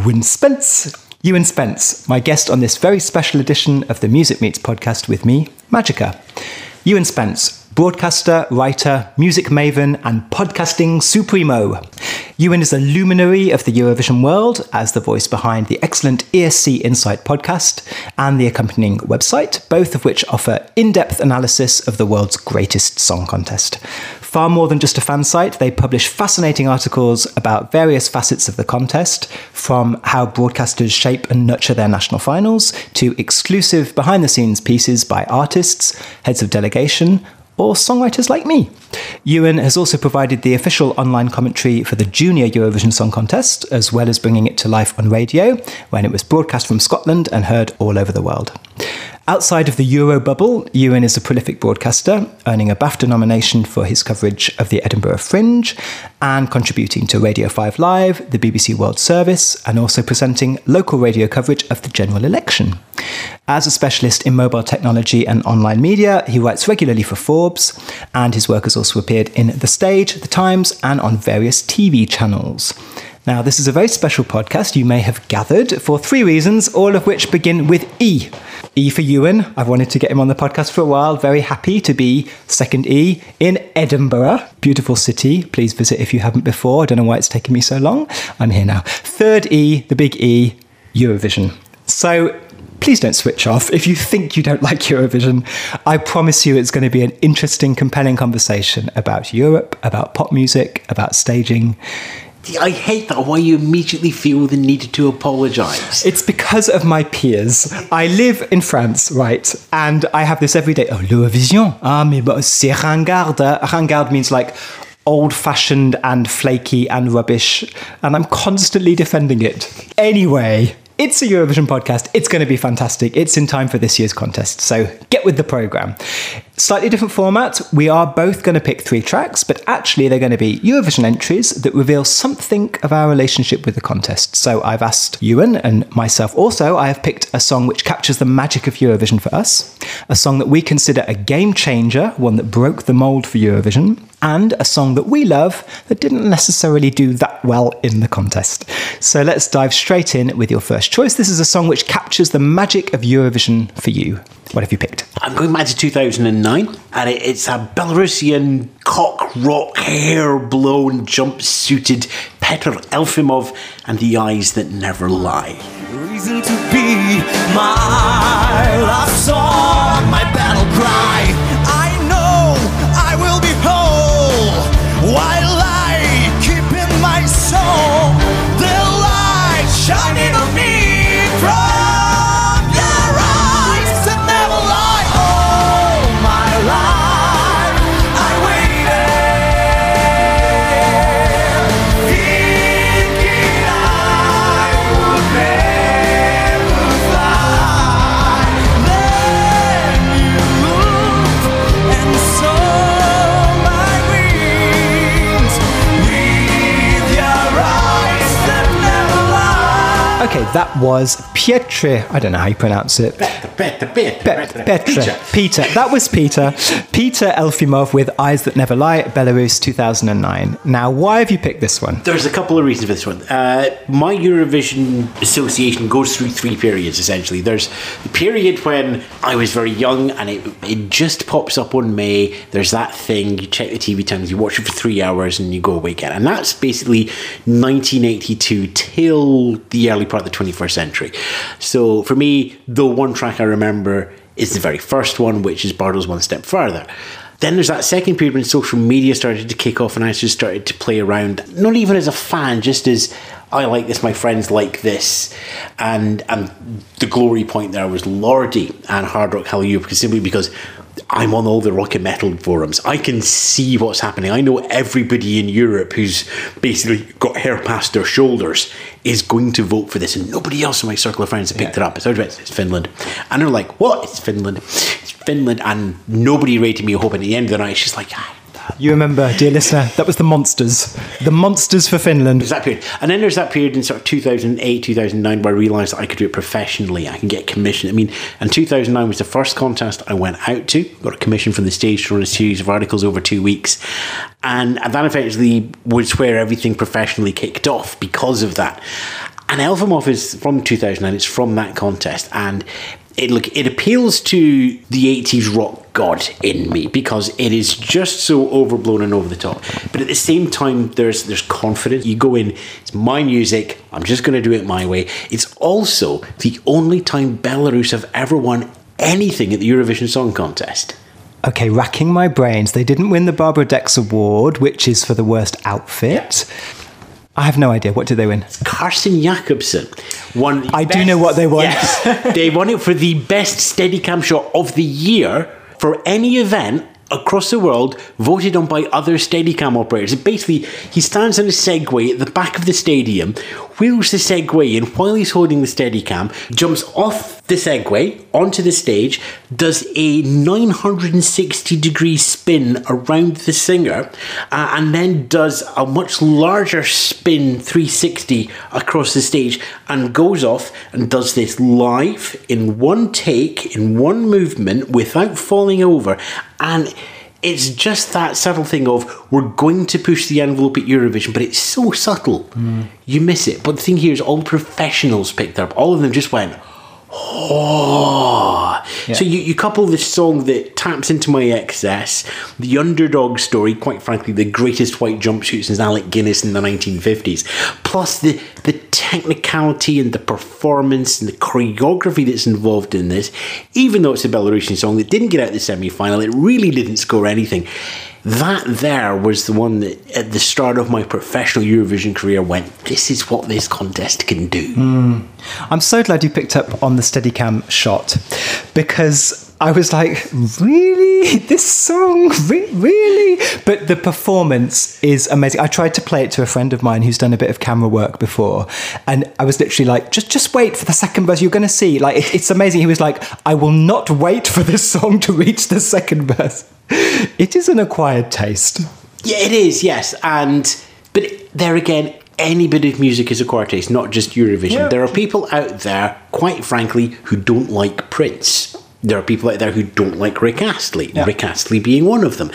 Ewan Spence. Ewan Spence, my guest on this very special edition of the Music Meets podcast with me, Magica. Ewan Spence, broadcaster, writer, music maven, and podcasting supremo. Ewan is a luminary of the Eurovision world as the voice behind the excellent ESC Insight podcast and the accompanying website, both of which offer in depth analysis of the world's greatest song contest. Far more than just a fan site, they publish fascinating articles about various facets of the contest, from how broadcasters shape and nurture their national finals, to exclusive behind the scenes pieces by artists, heads of delegation, or songwriters like me. Ewan has also provided the official online commentary for the Junior Eurovision Song Contest, as well as bringing it to life on radio when it was broadcast from Scotland and heard all over the world. Outside of the Euro bubble, Ewan is a prolific broadcaster, earning a BAFTA nomination for his coverage of the Edinburgh Fringe and contributing to Radio 5 Live, the BBC World Service, and also presenting local radio coverage of the general election. As a specialist in mobile technology and online media, he writes regularly for Forbes, and his work has also appeared in The Stage, The Times, and on various TV channels. Now, this is a very special podcast, you may have gathered, for three reasons, all of which begin with E. E for Ewan. I've wanted to get him on the podcast for a while. Very happy to be second E in Edinburgh. Beautiful city. Please visit if you haven't before. I don't know why it's taken me so long. I'm here now. Third E, the big E, Eurovision. So please don't switch off. If you think you don't like Eurovision, I promise you it's going to be an interesting, compelling conversation about Europe, about pop music, about staging. I hate that. Why you immediately feel the need to apologise? It's because of my peers. I live in France, right? And I have this every day. Oh, l'Eurovision. Ah, mais c'est ringard. Ringard means like old fashioned and flaky and rubbish. And I'm constantly defending it. Anyway, it's a Eurovision podcast. It's going to be fantastic. It's in time for this year's contest. So get with the programme. Slightly different format. We are both going to pick three tracks, but actually they're going to be Eurovision entries that reveal something of our relationship with the contest. So I've asked Ewan and myself also, I have picked a song which captures the magic of Eurovision for us, a song that we consider a game changer, one that broke the mould for Eurovision, and a song that we love that didn't necessarily do that well in the contest. So let's dive straight in with your first choice. This is a song which captures the magic of Eurovision for you. What have you picked? I'm going back to 2009, and it's a Belarusian cock rock, hair blown, jumpsuited Petr Elfimov and the eyes that never lie. Reason to be my love song, my battle cry. Okay, that was Pietre. I don't know how you pronounce it. Peter, Peter, Peter, Pe- Peter. That was Peter. Peter Elfimov with Eyes That Never Lie, Belarus 2009. Now, why have you picked this one? There's a couple of reasons for this one. Uh, my Eurovision association goes through three periods essentially. There's the period when I was very young and it, it just pops up on May. There's that thing, you check the TV times, you watch it for three hours and you go away again. And that's basically 1982 till the early part of the 21st century. So for me, the one track I remember is the very first one, which is Bardo's One Step Further. Then there's that second period when social media started to kick off and I just started to play around, not even as a fan, just as I like this, my friends like this. And and the glory point there was Lordi and Hard Rock Hallelujah, because simply because I'm on all the rock and metal forums. I can see what's happening. I know everybody in Europe who's basically got hair past their shoulders is going to vote for this, and nobody else in my circle of friends have picked it up. It's, it's Finland. And they're like, what? It's Finland. It's Finland. And nobody rated me a hope. And at the end of the night, it's just like, ah, You remember, dear listener, that was the monsters. The monsters for Finland. There's that period. And then there's that period in sort of 2008, 2009 where I realised that I could do it professionally. I can get commission. I mean, and 2009 was the first contest I went out to. Got a commission from the stage to run a series of articles over two weeks. And that effectively was where everything professionally kicked off because of that. And Elfimov is from 2009. It's from that contest. And it look it appeals to the 80s rock god in me because it is just so overblown and over the top but at the same time there's there's confidence you go in it's my music i'm just going to do it my way it's also the only time belarus have ever won anything at the eurovision song contest Okay, racking my brains. They didn't win the Barbara Dex Award, which is for the worst outfit. I have no idea. What did they win? Carsten Jakobsen won. the I do know what they won. Yes, they won it for the best Steadicam shot of the year for any event across the world voted on by other Steadicam operators. Basically, he stands on a Segway at the back of the stadium, wheels the Segway in while he's holding the Steadicam, jumps off the Segway onto the stage, does a 960 degree spin around the singer, uh, and then does a much larger spin 360 across the stage and goes off and does this live in one take, in one movement, without falling over. And it's just that subtle thing of we're going to push the envelope at Eurovision, but it's so subtle. You miss it. But the thing here is all professionals picked up. All of them just went, oh. So you, you couple this song that taps into my excess, the underdog story, quite frankly, the greatest white jumpsuit since Alec Guinness in the 1950s, plus the, the technicality and the performance and the choreography that's involved in this, even though it's a Belarusian song that didn't get out the semi final, it really didn't score anything. That there was the one that at the start of my professional Eurovision career went, this is what this contest can do. Hmm. I'm so glad you picked up on the Steadicam shot because I was like, really? This song? Re- really? But the performance is amazing. I tried to play it to a friend of mine who's done a bit of camera work before, and I was literally like, just just wait for the second verse. You're going to see. Like, it, it's amazing. He was like, I will not wait for this song to reach the second verse. It is an acquired taste. Yeah, it is, yes. And but there again, any bit of music is a core taste, not just Eurovision. There are people out there, quite frankly, who don't like Prince. There are people out there who don't like Rick Astley. Yeah. Rick Astley being one of them.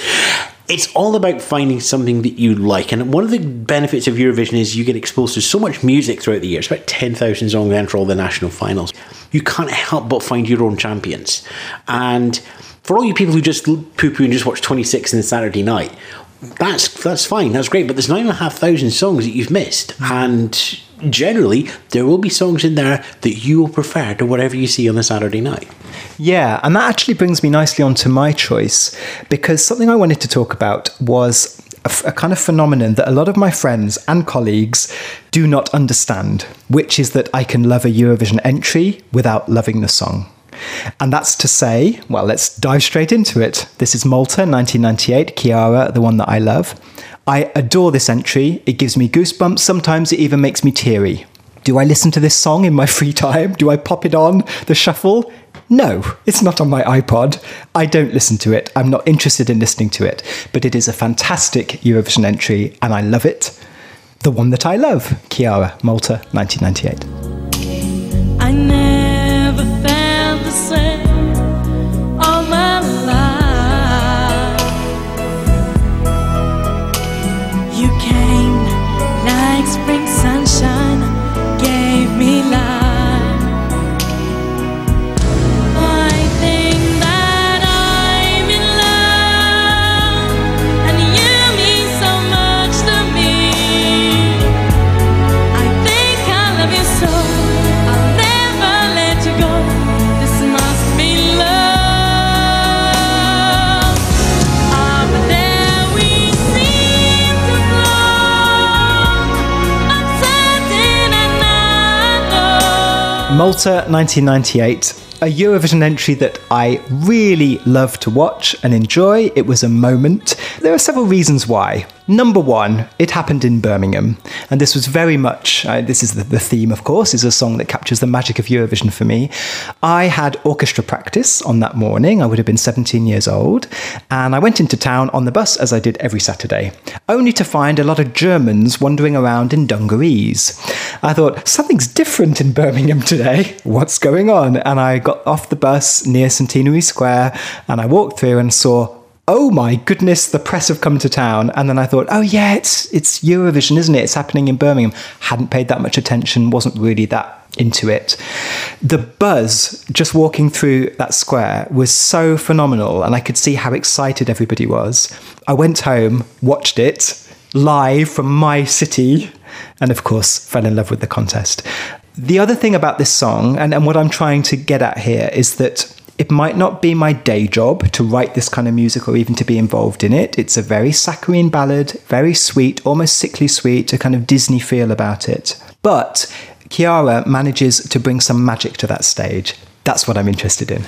It's all about finding something that you like. And one of the benefits of Eurovision is you get exposed to so much music throughout the year. It's about 10,000 songs enter all the national finals. You can't help but find your own champions. And for all you people who just poo poo and just watch 26 on the Saturday night, that's that's fine, that's great. But there's nine and a half thousand songs that you've missed, mm. and generally there will be songs in there that you will prefer to whatever you see on the Saturday night. Yeah, and that actually brings me nicely onto my choice because something I wanted to talk about was a, kind of phenomenon that a lot of my friends and colleagues do not understand, which is that I can love a Eurovision entry without loving the song. And that's to say, well, let's dive straight into it. This is Malta, 1998, Chiara, the one that I love. I adore this entry. It gives me goosebumps. Sometimes it even makes me teary. Do I listen to this song in my free time? Do I pop it on the shuffle? No, it's not on my iPod. I don't listen to it. I'm not interested in listening to it. But it is a fantastic Eurovision entry and I love it. The one that I love, Chiara, Malta, 1998. Malta 1998, a Eurovision entry that I really love to watch and enjoy. It was a moment. There are several reasons why. Number one, it happened in Birmingham, and this was very much. Uh, this is the, the theme, of course, is a song that captures the magic of Eurovision for me. I had orchestra practice on that morning. I would have been 17 years old, and I went into town on the bus as I did every Saturday, only to find a lot of Germans wandering around in dungarees. I thought something's different in Birmingham today. What's going on? And I got off the bus near Centenary Square, and I walked through and saw oh my goodness, the press have come to town. And then I thought, oh yeah, it's it's Eurovision, isn't it? It's happening in Birmingham. Hadn't paid that much attention, wasn't really that into it. The buzz just walking through that square was so phenomenal, and I could see how excited everybody was. I went home, watched it live from my city, and of course, fell in love with the contest. The other thing about this song, and, and what I'm trying to get at here, is that it might not be my day job to write this kind of music or even to be involved in it. It's a very saccharine ballad, very sweet, almost sickly sweet, a kind of Disney feel about it. But Chiara manages to bring some magic to that stage. That's what I'm interested in.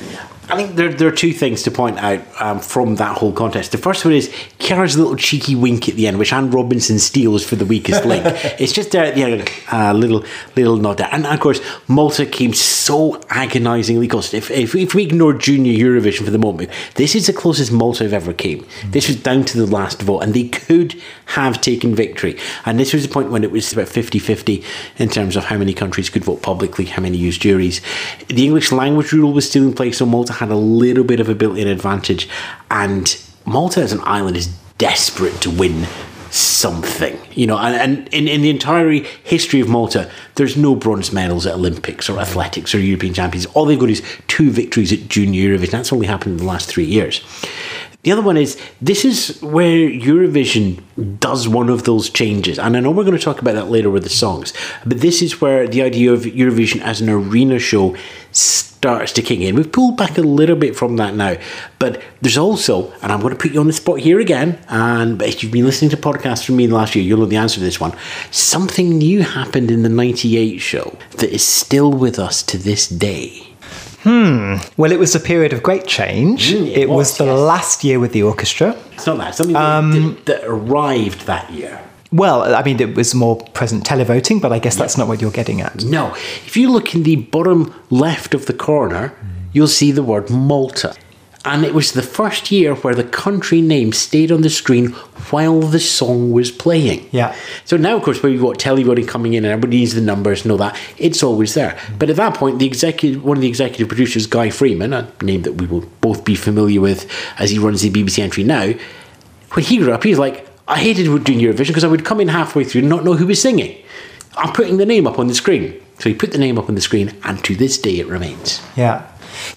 I think there, there are two things to point out um, from that whole contest. The first one is Chiara's little cheeky wink at the end, which Anne Robinson steals for the weakest link. it's just there at the end, a little little nod there. And of course, Malta came so agonisingly close. If, if, if we ignore Junior Eurovision for the moment, this is the closest Malta have ever came. This was down to the last vote, and they could have taken victory. And this was the point when it was about 50 50 in terms of how many countries could vote publicly, how many used juries. The English language rule was still in place, so Malta had a little bit of a built in advantage. And Malta as an island is desperate to win something, you know, and, and in, in the entire history of Malta, there's no bronze medals at Olympics or athletics or European champions. All they've got is two victories at Junior Eurovision. That's only happened in the last three years. The other one is this is where Eurovision does one of those changes. And I know we're going to talk about that later with the songs, but this is where the idea of Eurovision as an arena show starts to kick in. We've pulled back a little bit from that now, but there's also, and I'm going to put you on the spot here again, and if you've been listening to podcasts from me the last year, you'll know the answer to this one. Something new happened in the 98 show that is still with us to this day. Well, it was a period of great change. Mm, it it was, was, the yes. last year with the orchestra. It's not that, something that, that, that arrived that year. Well, I mean, it was more present televoting, but I guess that's not what you're getting at. No, if you look in the bottom left of the corner, you'll see the word Malta. And it was the first year where the country name stayed on the screen while the song was playing. Yeah. So now, of course, when you've got televoting coming in and everybody needs the numbers and all that, it's always there. Mm. But at that point, the executive, one of the executive producers, Guy Freeman, a name that we will both be familiar with as he runs the BBC entry now, when he grew up, he was like, I hated doing Eurovision because I would come in halfway through and not know who was singing. I'm putting the name up on the screen. So he put the name up on the screen, and to this day it remains. Yeah.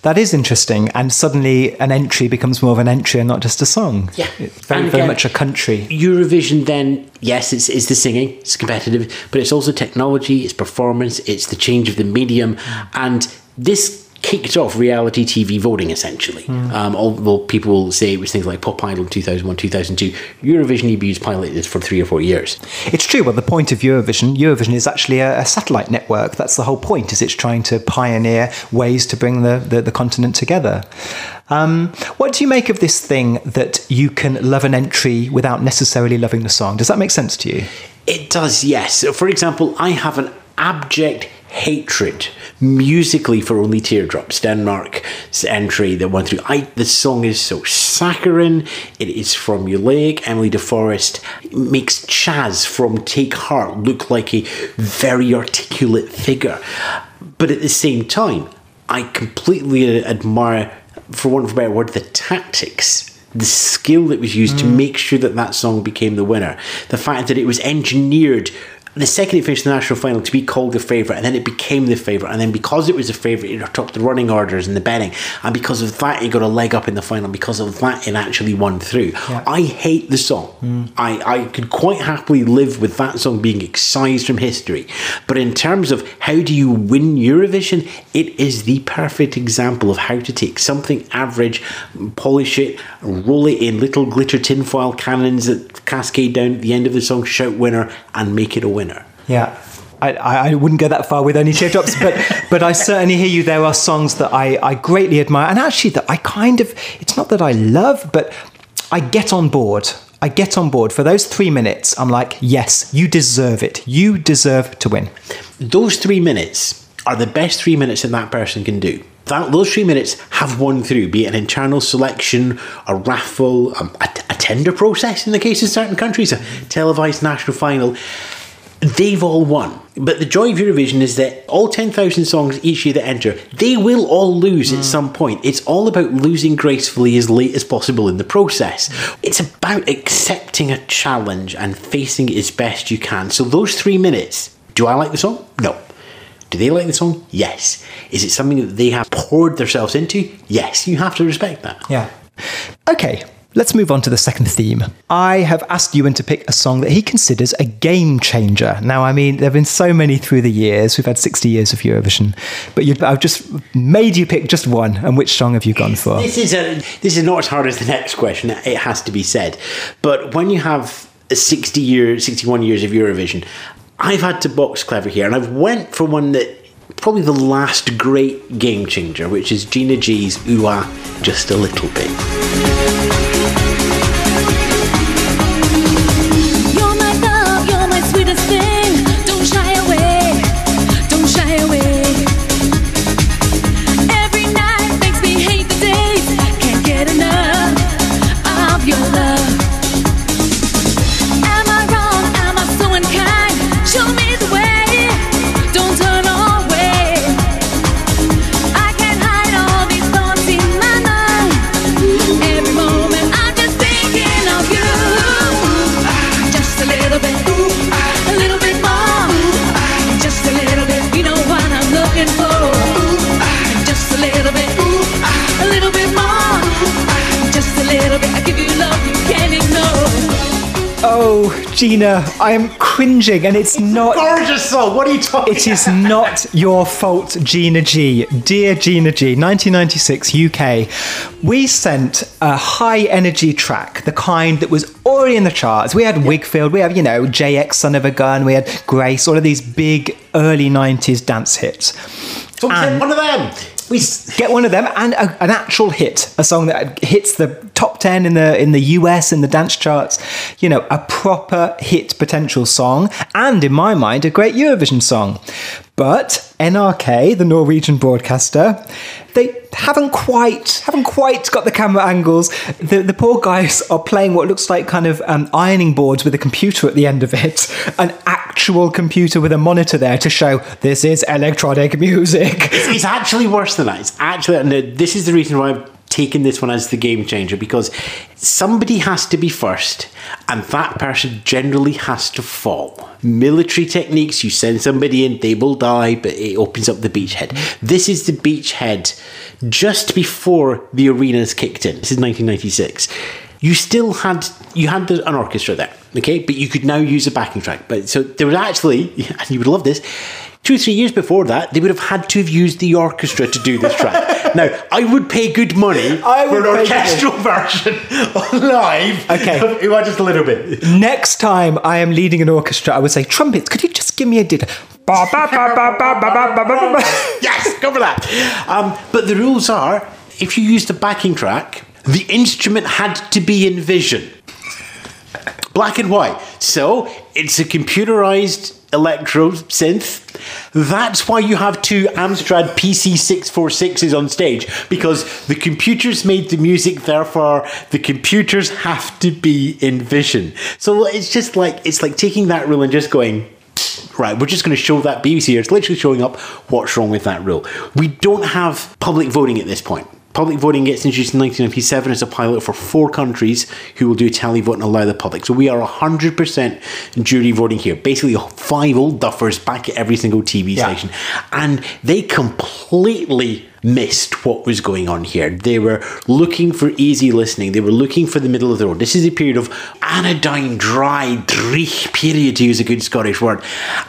That is interesting. And suddenly an entry becomes more of an entry and not just a song. Yeah. It's very, And very much a country. Eurovision, then, yes, it's, it's the singing, it's competitive, but it's also technology, it's performance, it's the change of the medium, and this kicked off reality TV voting essentially. Um, although people will say it was things like Pop Idol 2001, 2002, Eurovision EBU's piloted this for three or four years. It's true. Well, the point of Eurovision, Eurovision is actually a, a satellite network. That's the whole point. Is it's trying to pioneer ways to bring the, the, the continent together. Um, what do you make of this thing that you can love an entry without necessarily loving the song? Does that make sense to you? It does, yes. So, For example, I have an abject hatred musically for Only Teardrops, Denmark's entry that went through. I, the song is so saccharine, it is formulaic. Emmelie de Forest makes Chaz from Take Heart look like a very articulate figure. But at the same time, I completely admire, for want of a better word, the tactics the skill that was used to mm. make sure that that song became the winner. The fact that it was engineered the second it finished the national final to be called the favourite, and then it became the favourite, and then because it was a favourite, it topped the running orders and the betting, and because of that, it got a leg up in the final. Because of that, it actually won through. I hate the song. Hmm. I, I could quite happily live with that song being excised from history, but in terms of how do you win Eurovision, it is the perfect example of how to take something average, polish it, roll it in little glitter tinfoil cannons that cascade down at the end of the song, shout winner, and make it a winner. Yeah. I, I wouldn't go that far with only teardrops, but but I certainly hear you. There are songs that I, I greatly admire, and actually that I kind of it's not that I love, but I get on board. I get on board. For those three minutes, I'm like, yes, you deserve it. You deserve to win. Those three minutes are the best three minutes that that person can do. That, those three minutes have won through, be it an internal selection, a raffle, a, a, a tender process in the case of certain countries, a televised national final. They've all won. But the joy of Eurovision is that all 10,000 songs each year that enter, they will all lose at mm. some point. It's all about losing gracefully as late as possible in the process. It's about accepting a challenge and facing it as best you can. So, those three minutes, do I like the song? No. Do they like the song? Yes. Is it something that they have poured themselves into? Yes. You have to respect that. Yeah. Okay, let's move on to the second theme. I have asked Ewan to pick a song that he considers a game changer. Now, I mean, there have been so many through the years. We've had 60 years of Eurovision, but you, I've just made you pick just one. And which song have you gone for? This is a this is not as hard as the next question. It has to be said, but when you have sixty year, sixty one years of Eurovision, I've had to box clever here, and I've went for one that probably the last great game changer, which is Gina G's "Ooh Ah, Just a Little Bit." Gina, I am cringing, and it's not. Gorgeous song. What are you talking? It is not your fault, Gina G. Dear Gina G, 1996 UK. We sent a high energy track, the kind that was already in the charts. We had Whigfield, we have, you know, JX Son of a Gun, we had Grace, all of these big early 90s dance hits. So one of them. We Get one of them and a, an actual hit, a song that hits the top 10 in the in the US in the dance charts. You know, a proper hit potential song and in my mind a great Eurovision song. But NRK, the Norwegian broadcaster, they haven't quite haven't quite got the camera angles. The the poor guys are playing what looks like kind of um, ironing boards with a computer at the end of it, an actual computer with a monitor there to show this is electronic music. it's actually worse than that. It's actually, and uh, this is the reason why taken this one as the game changer because somebody has to be first, and that person generally has to fall. Military techniques, you send somebody in, they will die, but it opens up the beachhead. This is the beachhead just before the arenas kicked in. This is 1996. You still had you had the, an orchestra there, okay, but you could now use a backing track. But so there was actually, and you would love this, two or three years before that, they would have had to have used the orchestra to do this track no, I would pay good money I for an orchestral good. version on live. Okay, if I just a little bit. Next time I am leading an orchestra, I would say, trumpets. Could you just give me a did? yes, go for that. Um, but the rules are, if you use the backing track, the instrument had to be in vision. Black and white. So it's a computerized electro synth. That's why you have two Amstrad PC646s on stage because the computers made the music, therefore the computers have to be in vision. So it's just like it's like taking that rule and just going, right, we're just going to show that BBC here. It's literally showing up what's wrong with that rule. We don't have public voting at this point. Public voting gets introduced in 1997 as a pilot for four countries who will do a tally vote and allow the public. So we are 100% jury voting here. Basically, five old duffers back at every single TV Yeah. station. And they completely missed what was going on here. They were looking for easy listening. They were looking for the middle of the road. This is a period of anodyne, dry, dreich period, to use a good Scottish word.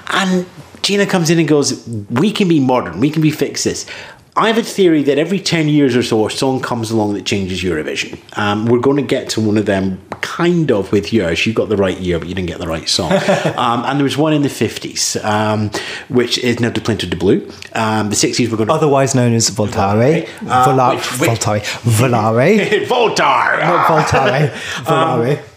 And Gina comes in and goes, We can be modern, we can be fix this. I have a theory that every 10 years or so, a song comes along that changes Eurovision. Um, we're going to get to one of them kind of with yours. You got the right year, but you didn't get the right song. um, and there was one in the 50s, um, which is Nel Blu Dipinto di Blu. Um, the 60s, we're going to. Otherwise known as Voltare. Uh, Vola- which- which- Voltare. Volare. Voltar! Not Voltare.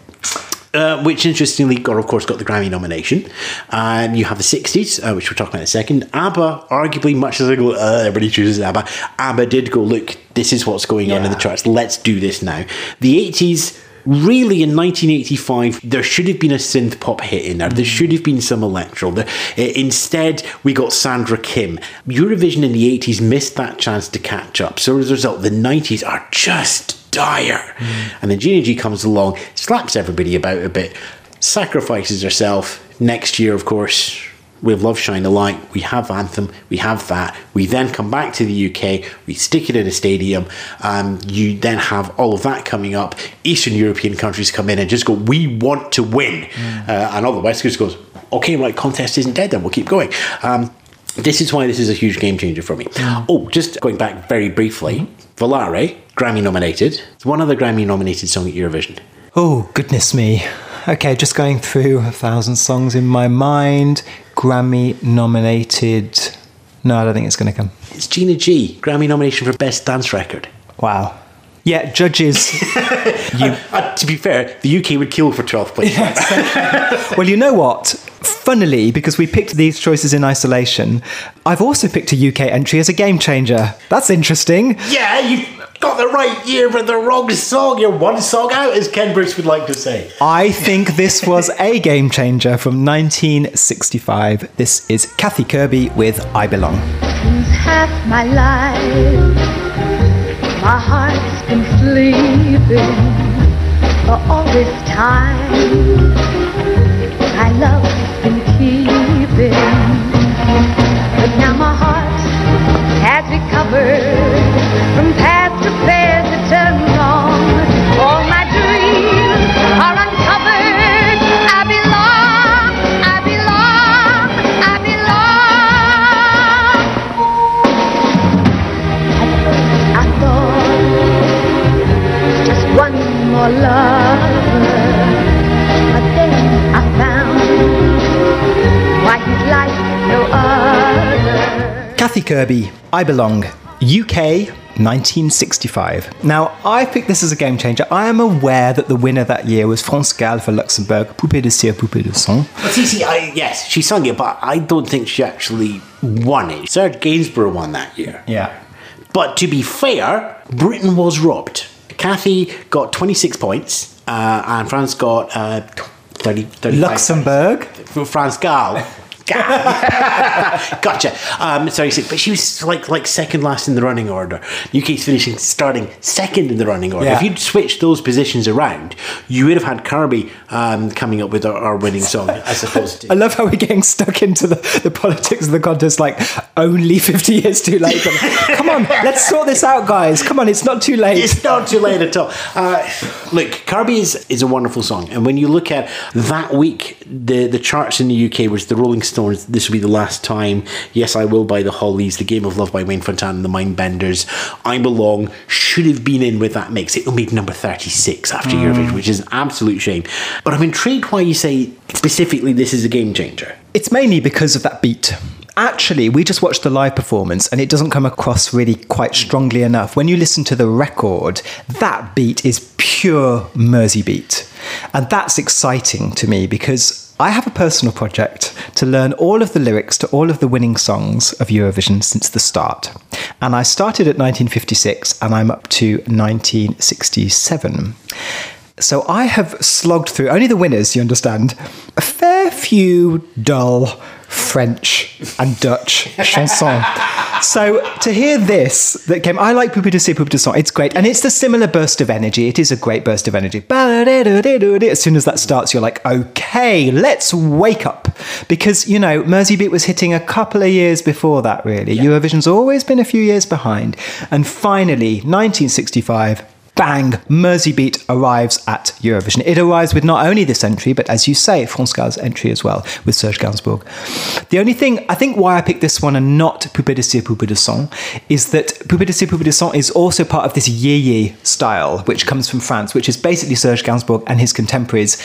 Uh, which interestingly got, of course, got the Grammy nomination. Um, you have the 60s, uh, which we'll talk about in a second. ABBA, arguably, much as I go, uh, everybody chooses ABBA, ABBA did go, look, this is what's going on in the charts. Let's do this now. The 80s, really in 1985, there should have been a synth pop hit in there. There should have been some electro. There, instead, we got Sandra Kim. Eurovision in the 80s missed that chance to catch up. So as a result, the 90s are just dire. And then Gina G comes along, slaps everybody about a bit, sacrifices herself. Next year, of course, we have Love Shine a Light, we have Anthem, we have that. We then come back to the UK, we stick it in a stadium. Um, you then have all of that coming up. Eastern European countries come in and just go, we want to win. Uh, and all the West Coast goes, okay, right, contest isn't dead then, we'll keep going. Um, this is why this is a huge game changer for me. Mm. Oh, just going back very briefly, Volare, Grammy nominated. It's one other Grammy nominated song at Eurovision. Oh, goodness me. Okay, just going through a thousand songs in my mind. Grammy nominated. No, I don't think it's going to come. It's Gina G, Grammy nomination for Best Dance Record. Wow. Yeah, judges. you. Uh, to be fair, the UK would kill for 12th place. Well, you know what? Funnily, because we picked these choices in isolation, I've also picked a UK entry as a game changer. That's interesting. Yeah, you got the right year but the wrong song. You're one song out, as Ken Bruce would like to say. I think this was a game changer from 1965. This is Kathy Kirby with I Belong. My heart's been sleeping for all this time. My love's been keeping, but now my heart has recovered from past one more but then I found why he's like no other. Kathy Kirby, I Belong, UK 1965. Now, I picked this as a game changer. I am aware that the winner that year was France Gall for Luxembourg, Poupée de cire, Poupée de sang. But see, see, I, yes, she sung it, but I don't think she actually won it. Serge Gainsborough won that year. Yeah. But to be fair, Britain was robbed. Kathy got 26 points, uh, and France got uh, 30, 35 Luxembourg. France Gall. gotcha. Um, sorry, so- but she was like like second last in the running order. UK's finishing starting second in the running order. Yeah. If you'd switched those positions around, you would have had Kirby um, coming up with our, our winning song as opposed to. I love how we're getting stuck into the, the politics of the contest like only 50 years too late. Come on, let's sort this out, guys. Come on, it's not too late. It's not too late at all. Uh, look, Kirby is, is a wonderful song, and when you look at that week, the the charts in the UK was the Rolling Stones. This will be the last time. Yes, I will buy the Hollies, the Game of Love by Wayne Fontana, and the Mindbenders. I Belong should have been in with that mix. It made number thirty six after Eurovision, mm. which is an absolute shame. But I'm intrigued why you say specifically this is a game changer. It's mainly because of that beat. Actually, we just watched the live performance and it doesn't come across really quite strongly enough. When you listen to the record, that beat is pure Mersey beat. And that's exciting to me because I have a personal project to learn all of the lyrics to all of the winning songs of Eurovision since the start. And I started at 1956 and I'm up to 1967. So I have slogged through only the winners, you understand, a fair few dull French and Dutch chansons. So to hear this that came, I like Poupée de Cire, Poupée de Sang. It's great, and it's the similar burst of energy. It is a great burst of energy. As soon as that starts, you're like, okay, let's wake up, because you know Merseybeat was hitting a couple of years before that. Really, Eurovision's always been a few years behind, and finally, 1965 bang, Mersey Beat arrives at Eurovision. It arrives with not only this entry, but as you say, France Gall's entry as well, with Serge Gainsbourg. The only thing, I think why I picked this one and not Poupée de Cire, Poupée de Sang, is that Poupée de Cire, Poupée de Sang is also part of this yé style, which comes from France, which is basically Serge Gainsbourg and his contemporaries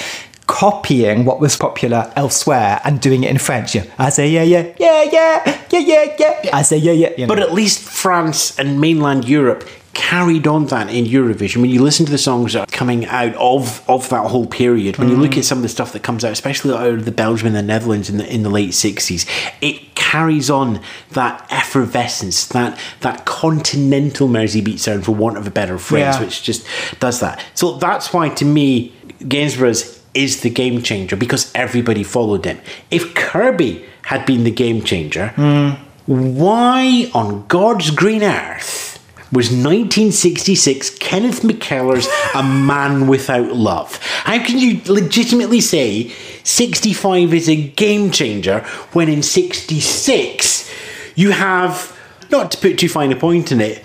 copying what was popular elsewhere and doing it in French. Yeah, I say yeah, yeah, yeah, yeah, yeah, yeah, yeah. I say yeah, yeah. You know. But at least France and mainland Europe carried on that in Eurovision. When you listen to the songs that are coming out of, of that whole period, when you look mm. at some of the stuff that comes out, especially out of oh, the Belgium and the Netherlands in the in the late sixties, it carries on that effervescence, that that continental Mersey beat sound, for want of a better phrase, Yeah. which just does that. So that's why, to me, Gainsborough's is the game changer because everybody followed him. If Kirby had been the game changer, mm. why on God's green earth was 1966 Kenneth McKellar's A Man Without Love? How can you legitimately say 65 is a game changer when in 66 you have, not to put too fine a point in it,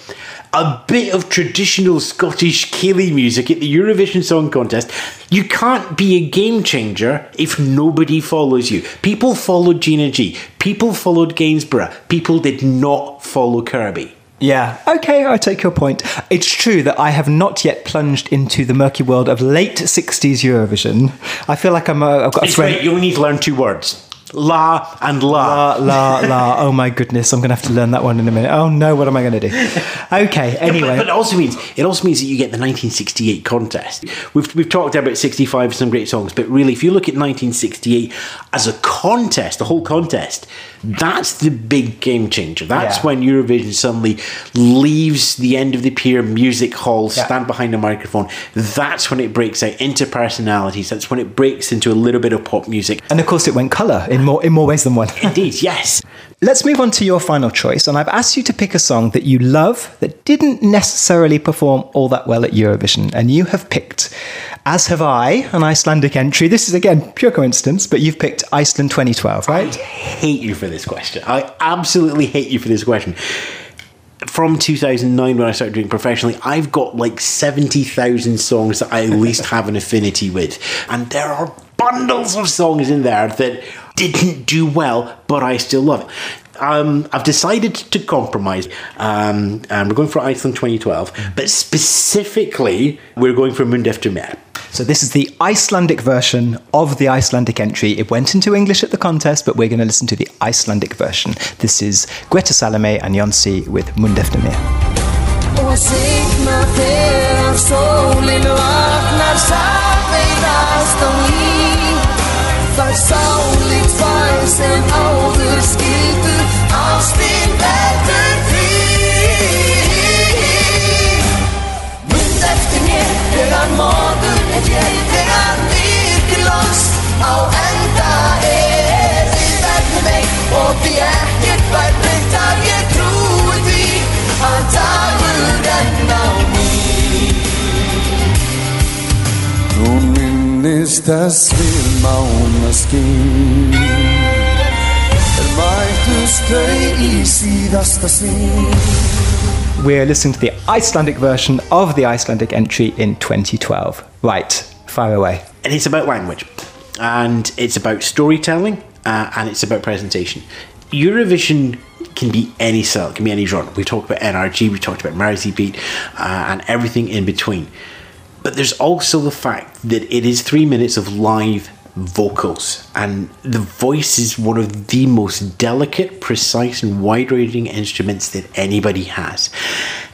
a bit of traditional Scottish Ceilidh music at the Eurovision Song Contest. You can't be a game changer if nobody follows you. People followed Gina G. People followed Gainsborough. People did not follow Kirby. Yeah. Okay, I take your point. It's true that I have not yet plunged into the murky world of late 60s Eurovision. I feel like I'm uh, I've got a It's friend. great. You only need to learn two words. La and la. La, la, la. Oh my goodness, I'm going to have to learn that one in a minute. Oh no, what am I going to do? Okay, anyway. But it also means it also means that you get the 1968 contest. We've we've talked about 65 some great songs, but really, if you look at 1968 as a contest, the whole contest, that's the big game changer. That's Yeah. when Eurovision suddenly leaves the end of the pier music hall, Yeah. stand behind a microphone. That's when it breaks out into personalities. That's when it breaks into a little bit of pop music. And of course, it went colour in more in more ways than one. Indeed, yes. Let's move on to your final choice, and I've asked you to pick a song that you love that didn't necessarily perform all that well at Eurovision, and you have picked, as have I, an Icelandic entry. This is again pure coincidence, but you've picked Iceland 2012, right? hate you for this question. I absolutely hate you for this question. From 2009, when I started doing professionally, I've got like 70,000 songs that I at least have an affinity with. And there are bundles of songs in there that didn't do well, but I still love it. Um, I've decided to compromise. Um, and we're going for Iceland 2012, but specifically, we're going for Mundu eftir mér. So this is the Icelandic version of the Icelandic entry. It went into English at the contest, but we're going to listen to the Icelandic version. This is Greta Salome and Jonsi with Mundefnir. Og sem áður skildu Ástin verður frí Mund eftir mér þegar morgun er hér Þegar myrkur loks á enda er. Við verðum einn og því ekkert vært breytt að ég trúi því að dagur enn á ný. Hún minnist þess við mánaskinn Er We're listening to the Icelandic version of the Icelandic entry in 2012. Right, fire away. and it's about language and it's about storytelling uh, and it's about presentation eurovision can be any style it can be any genre we talked about nrg we talked about Mersey beat uh, and everything in between but there's also the fact that it is three minutes of live vocals. And the voice is one of the most delicate precise and wide-ranging instruments that anybody has.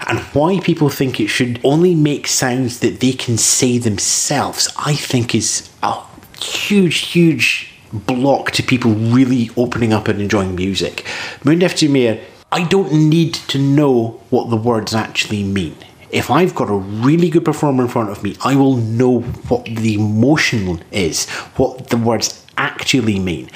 And why people think it should only make sounds that they can say themselves i think is a huge huge block to people really opening up and enjoying music. Mundu eftir mér, i don't need to know what the words actually mean if I've got a really good performer in front of me, I will know what the emotion is, what the words actually mean.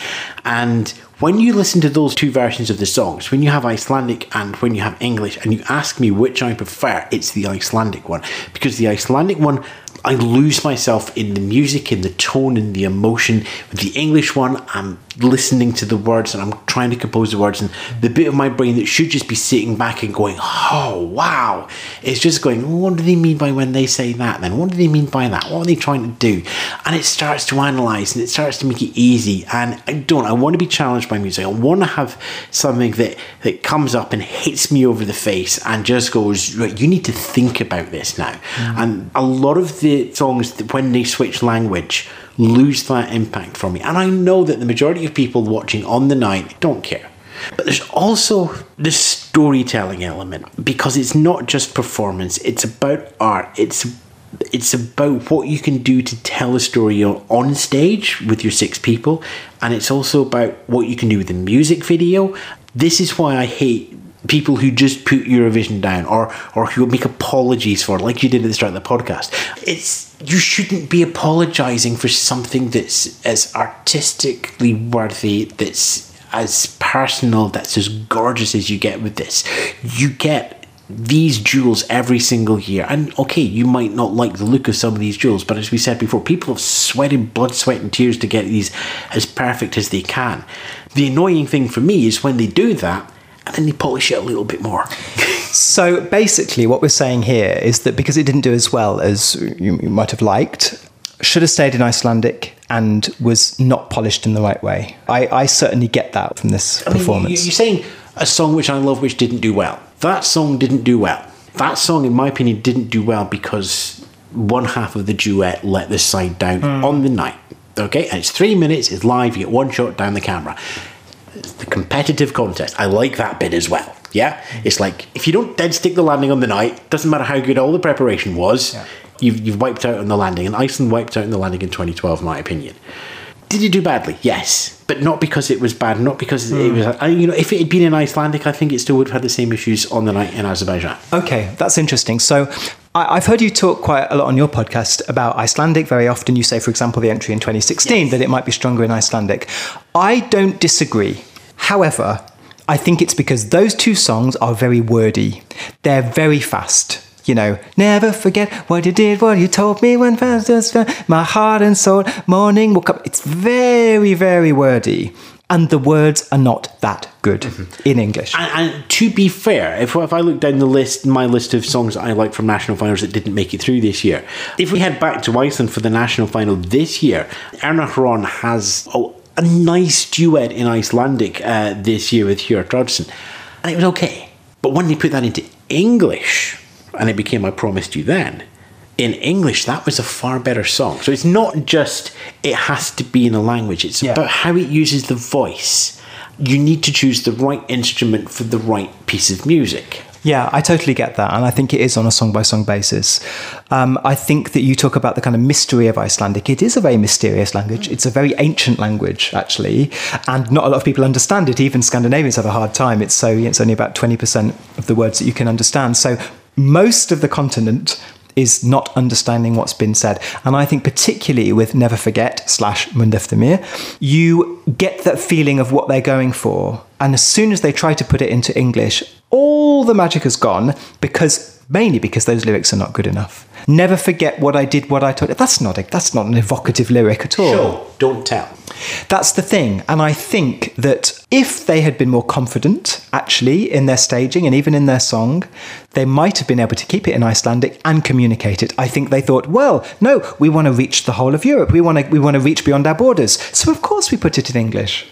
And when you listen to those two versions of the songs, when you have Icelandic and when you have English, and you ask me which I prefer, it's the Icelandic one. Because the Icelandic one, I lose myself in the music, in the tone, in the emotion. With the English one, I'm listening to the words and I'm trying to compose the words, and the bit of my brain that should just be sitting back and going, "Oh wow," it's just going, "What do they mean by when they say that? Then what do they mean by that? What are they trying to do?" And it starts to analyze and it starts to make it easy. And I don't. I want to be challenged by music. I want to have something that that comes up and hits me over the face and just goes, "Right, you need to think about this now." Mm. And a lot of the songs when they switch language lose that impact for me. And I know that the majority of people watching on the night don't care. But there's also the storytelling element because it's not just performance it's about art it's it's about what you can do to tell a story on, on stage with your six people and it's also about what you can do with the music video this is why i hate people who just put eurovision down or or who make apologies for like you did at the start of the podcast it's you shouldn't be apologizing for something that's as artistically worthy that's as personal that's as gorgeous as you get with this you get these jewels every single year. And okay, you might not like the look of some of these jewels, but as we said before, people have sweated blood, sweat, and tears to get these as perfect as they can. The annoying thing for me is when they do that and then they polish it a little bit more. So basically, what we're saying here is that because it didn't do as well as you, you might have liked, should have stayed in Icelandic and was not polished in the right way. I, I certainly get that from this I mean, performance. you- you're saying a song which I love, which didn't do well. That song didn't do well. That song, in my opinion, didn't do well because one half of the duet let this side down hmm. on the night. Okay, and it's three minutes. It's live. You get one shot down the camera. The competitive contest. I like that bit as well. Yeah, it's like if you don't dead stick the landing on the night, doesn't matter how good all the preparation was. You've, you've wiped out on the landing, and Iceland wiped out on the landing in 2012, in my opinion. Did you do badly? Yes, but not because it was bad. Not because it hmm. was. I, you know, if it had been in Icelandic, I think it still would have had the same issues on the night in Azerbaijan. Okay, that's interesting. So I, I've heard you talk quite a lot on your podcast about Icelandic. Very often you say, for example, the entry in 2016, that it might be stronger in Icelandic. I don't disagree. However, I think it's because those two songs are very wordy. They're very fast. You know, never forget what you did, what you told me when fast was my heart and soul, morning woke up. It's very, very wordy. And the words are not that good mm-hmm. in English. And, and to be fair, if, if I look down the list, my list of songs that I like from national finals that didn't make it through this year, if we head back to Iceland for the national final this year, Erna Hrönn has a, a nice duet in Icelandic uh, this year with Hjört Dodson, and it was okay. But when they put that into English, and it became I Promised You Then, in English, that was a far better song. So it's not just it has to be in a language, it's Yeah. about how it uses the voice. You need to choose the right instrument for the right piece of music. Yeah, I totally get that. And I think it is on a song by song basis. Um, I think that you talk about the kind of mystery of Icelandic. It is a very mysterious language. It's a very ancient language, actually. And not a lot of people understand it. Even Scandinavians have a hard time. It's so it's only about 20% of the words that you can understand. So most of the continent is not understanding what's been said. And I think particularly with Never Forget slash Mundu eftir mér, you get that feeling of what they're going for. And as soon as they try to put it into English, all the magic has gone because mainly because those lyrics are not good enough. Never forget what I did, what I told. That's not a, that's not an evocative lyric at all. Show, don't tell. That's the thing. And I think that if they had been more confident, actually, in their staging and even in their song, they might have been able to keep it in Icelandic and communicate it. I think they thought, well, no, we want to reach the whole of Europe. We want to, we want to reach beyond our borders. So, of course, we put it in English,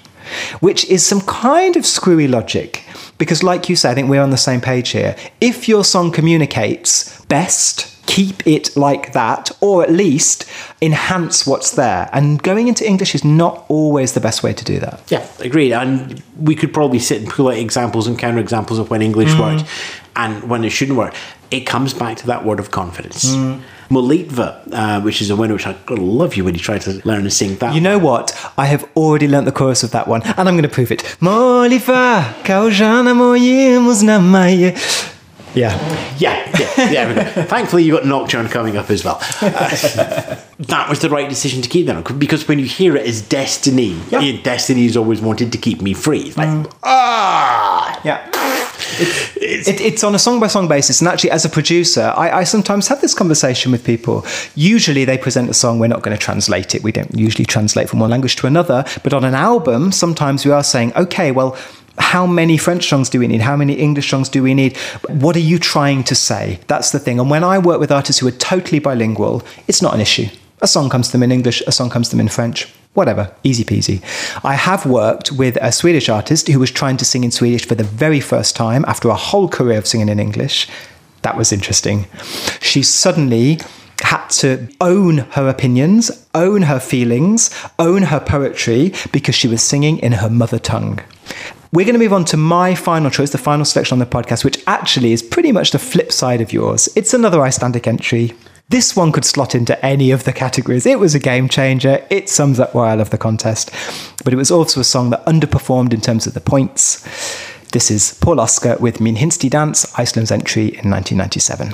which is some kind of screwy logic. Because, like you say, I think we're on the same page here. If your song communicates best, keep it like that, or at least enhance what's there. And going into English is not always the best way to do that. Yeah, agreed. And we could probably sit and pull out examples and counter examples of when English mm. worked and when it shouldn't work. It comes back to that word of confidence. Molitva, uh, which is a winner, which I love you when you try to learn and sing that. You know what? I have already learnt the chorus of that one, and I'm going to prove it. Molifa, kaujana na maye. Yeah. Yeah, yeah, there. Thankfully, you got Nocturne coming up as well. Uh, that was the right decision to keep them because when you hear it as Destiny, Yeah. yeah. Destiny's always wanted to keep me free. It's like, ah! Yeah. It's, it, it's on a song by song basis. And actually, as a producer, I, I sometimes have this conversation with people. Usually, they present a song, we're not going to translate it. We don't usually translate from one language to another. But on an album, sometimes we are saying, okay, well, how many French songs do we need? How many English songs do we need? What are you trying to say? That's the thing. And when I work with artists who are totally bilingual, it's not an issue. A song comes to them in English, a song comes to them in French, whatever, easy peasy. I have worked with a Swedish artist who was trying to sing in Swedish for the very first time after a whole career of singing in English. That was interesting. She suddenly had to own her opinions, own her feelings, own her poetry because she was singing in her mother tongue. We're going to move on to my final choice, the final selection on the podcast, which actually is pretty much the flip side of yours. It's another Icelandic entry. This one could slot into any of the categories. It was a game changer. It sums up why I love the contest. But it was also a song that underperformed in terms of the points. This is Paul Oscar with Minn hinsti dans, Iceland's entry in 1997.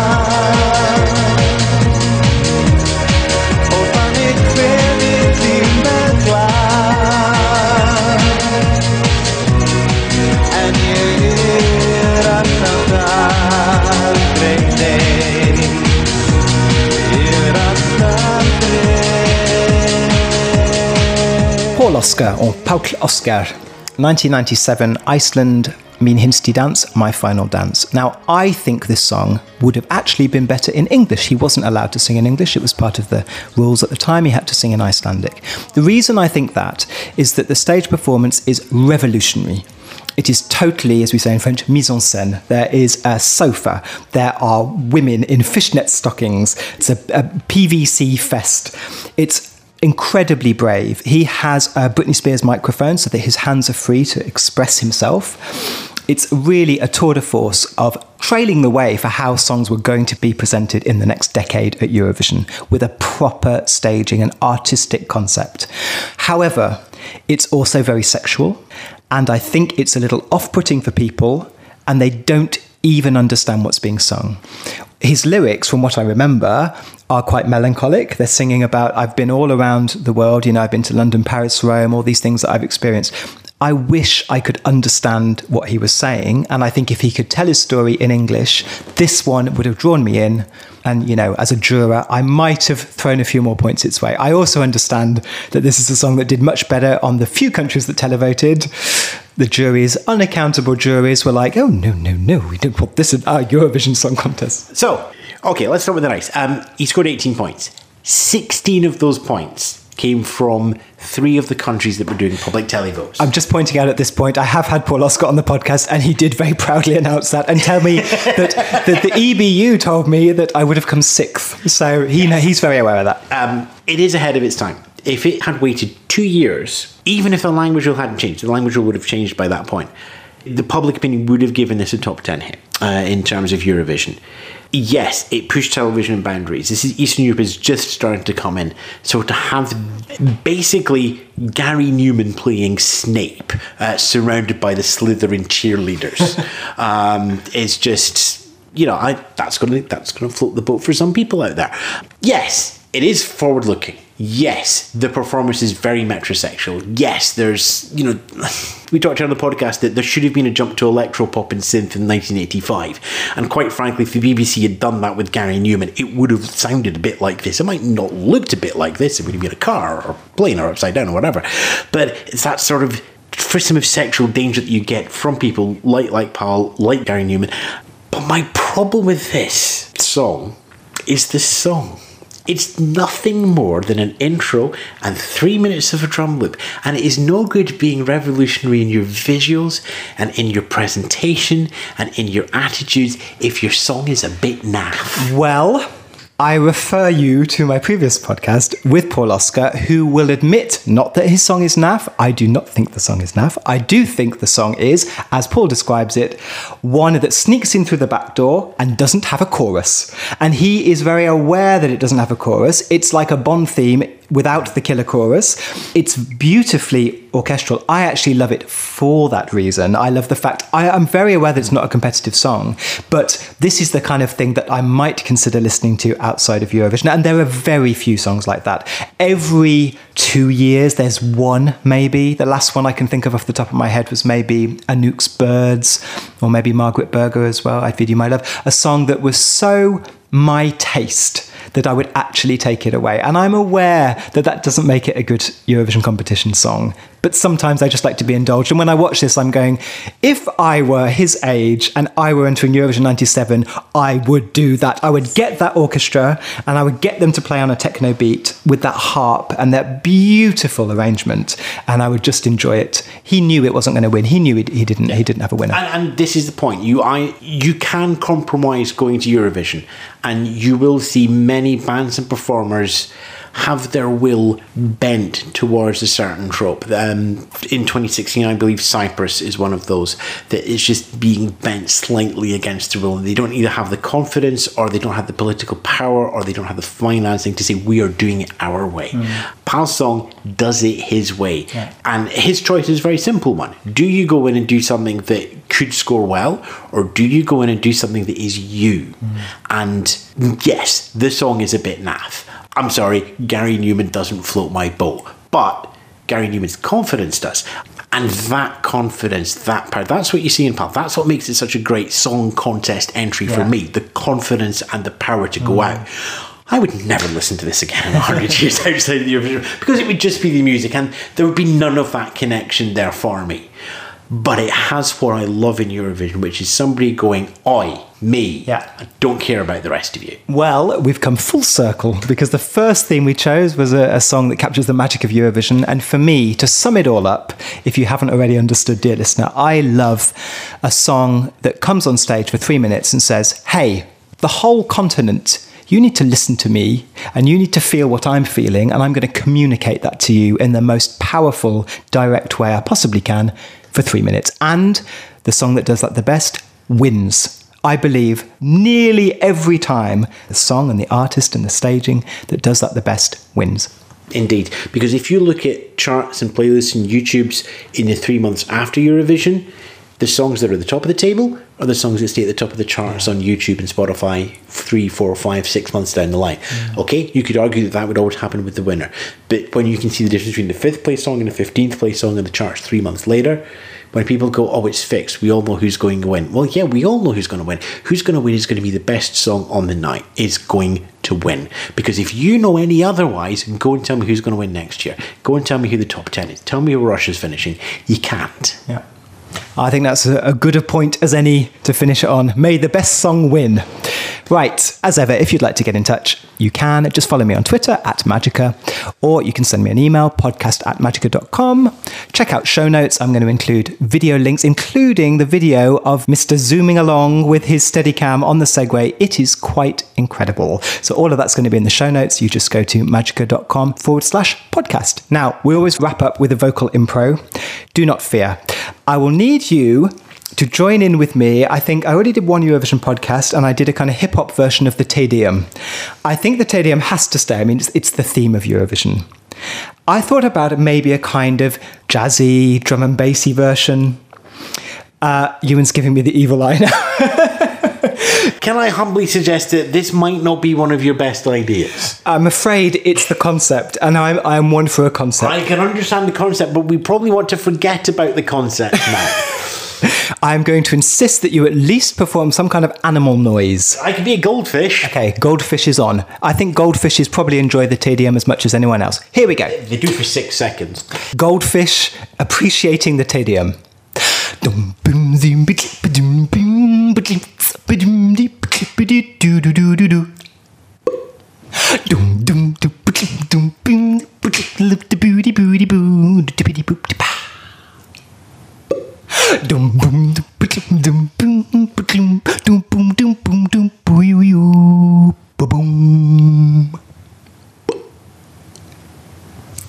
Oscar, or Paul Oscar, 1997, Iceland, Minn hinsti dans, My Final Dance. Now, I think this song would have actually been better in English. He wasn't allowed to sing in English, it was part of the rules at the time. He had to sing in Icelandic. The reason I think that is that the stage performance is revolutionary. It is totally, as we say in French, mise en scène. There is a sofa. There are women in fishnet stockings. It's a, a PVC fest. It's incredibly brave. He has a Britney Spears microphone so that his hands are free to express himself. It's really a tour de force of trailing the way for how songs were going to be presented in the next decade at Eurovision with a proper staging and artistic concept. However, it's also very sexual, and I think it's a little off putting for people, and they don't even understand what's being sung. His lyrics, from what I remember, are quite melancholic. They're singing about, I've been all around the world, you know, I've been to London, Paris, Rome, all these things that I've experienced. I wish I could understand what he was saying. And I think if he could tell his story in English, this one would have drawn me in. And, you know, as a juror, I might have thrown a few more points its way. I also understand that this is a song that did much better on the few countries that televoted. The juries, unaccountable juries, were like, oh, no, no, no, we don't put this in our Eurovision Song Contest. So, okay, let's start with the nice. Um, he scored 18 points. 16 of those points came from three of the countries that were doing public televotes. I'm just pointing out at this point, I have had Paul Oscar on the podcast, and he did very proudly announce that and tell me that, that the EBU told me that I would have come sixth. So he he's very aware of that. um, it is ahead of its time. If it had waited two years, even if the language rule hadn't changed, the language rule would have changed by that point. The public opinion would have given this a top 10 hit uh, in terms of Eurovision. Yes, it pushed television boundaries. This is Eastern Europe is just starting to come in. So to have basically Gary Numan playing Snape, uh, surrounded by the Slytherin cheerleaders, um, is just you know, I that's gonna that's gonna float the boat for some people out there. Yes, it is forward looking. Yes, the performance is very metrosexual. Yes, there's you know, we talked on the podcast that there should have been a jump to electropop and synth in 1985, and quite frankly, if the BBC had done that with Gary Numan, it would have sounded a bit like this. It might not looked a bit like this. It would have been a car or plane or upside down or whatever, but it's that sort of frisson of sexual danger that you get from people like like Paul, like Gary Numan. But my problem with this song is this song. It's nothing more than an intro and three minutes of a drum loop, and it is no good being revolutionary in your visuals and in your presentation and in your attitudes if your song is a bit naff. Well, I refer you to my previous podcast with Paul Oscar, who will admit not that his song is naff. I do not think the song is naff. I do think the song is, as Paul describes it, one that sneaks in through the back door and doesn't have a chorus. And he is very aware that it doesn't have a chorus. It's like a Bond theme without the killer chorus. It's beautifully orchestral. I actually love it for that reason. I love the fact I, I'm very aware that it's not a competitive song, but this is the kind of thing that I might consider listening to outside of Eurovision. And there are very few songs like that. Every two years, there's one maybe. The last one I can think of off the top of my head was maybe Anouk's Birds, or maybe Margaret Berger as well. I Feed You My Love. A song that was so my taste that I would actually take it away. And I'm aware that that doesn't make it a good Eurovision competition song. But sometimes I just like to be indulged. And when I watch this, I'm going, if I were his age and I were entering Eurovision 97, I would do that. I would get that orchestra and I would get them to play on a techno beat with that harp and that beautiful arrangement, and I would just enjoy it. He knew it wasn't going to win. He knew he, he didn't. He didn't have a winner. And, and this is the point. You, I, you can compromise going to Eurovision, and you will see many bands and performers have their will bent towards a certain trope. Um, in 2016, I believe Cyprus is one of those that is just being bent slightly against the will. They don't either have the confidence, or they don't have the political power, or they don't have the financing to say we are doing it our way. Pal Song does it his way, and his choice is a very simple one. Do you go in and do something that could score well, or do you go in and do something that is you? And yes, the song is a bit naff. I'm sorry, Gary Numan doesn't float my boat, but Gary Numan's confidence does. And that confidence, that power, that's what you see in Pal. That's what makes it such a great song contest entry for Yeah. me the confidence and the power to go out. I would never listen to this again in 100 years outside of the Eurovision because it would just be the music and there would be none of that connection there for me. But it has what I love in Eurovision, which is somebody going, Oi, me. Yeah. I don't care about the rest of you. Well, we've come full circle because the first theme we chose was a, a song that captures the magic of Eurovision. And for me, to sum it all up, if you haven't already understood, dear listener, I love a song that comes on stage for three minutes and says, Hey, the whole continent. You need to listen to me and you need to feel what I'm feeling, and I'm going to communicate that to you in the most powerful, direct way I possibly can for three minutes. And the song that does that the best wins. I believe nearly every time the song and the artist and the staging that does that the best wins. Indeed, because if you look at charts and playlists and YouTube's in the three months after Eurovision, the songs that are at the top of the table the songs that stay at the top of the charts on YouTube and Spotify three, four, five, six months down the line. Okay, you could argue that that would always happen with the winner, but when you can see the difference between the fifth place song and the fifteenth place song in the charts three months later, when people go, "Oh, it's fixed," we all know who's going to win. Well, yeah, we all know who's going to win. Who's going to win is going to be the best song on the night. Is going to win because if you know any otherwise, go and tell me who's going to win next year. Go and tell me who the top ten is. Tell me who Russia's finishing. You can't. Yeah. I think that's a, good a point as any to finish on. May the best song win. Right, as ever, if you'd like to get in touch, you can. Just follow me on Twitter at Magica, or you can send me an email, podcast at magica.com. Check out show notes. I'm going to include video links, including the video of Mr. zooming along with his Steadicam on the Segway. It is quite incredible. So, all of that's going to be in the show notes. You just go to magica.com forward slash podcast. Now, we always wrap up with a vocal impro. Do not fear. I will need you to join in with me. I think I already did one Eurovision podcast and I did a kind of hip hop version of the Te Deum. I think the Te Deum has to stay. I mean, it's, it's the theme of Eurovision. I thought about maybe a kind of jazzy, drum and bassy version. Uh, Ewan's giving me the evil eye now. Can I humbly suggest that this might not be one of your best ideas? I'm afraid it's the concept, and I'm, I'm one for a concept. I can understand the concept, but we probably want to forget about the concept now. I'm going to insist that you at least perform some kind of animal noise. I could be a goldfish. Okay, goldfish is on. I think goldfishes probably enjoy the Te Deum as much as anyone else. Here we go. They do for six seconds. Goldfish appreciating the Te Deum.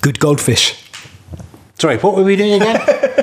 Good goldfish. Sorry, what were we doing again?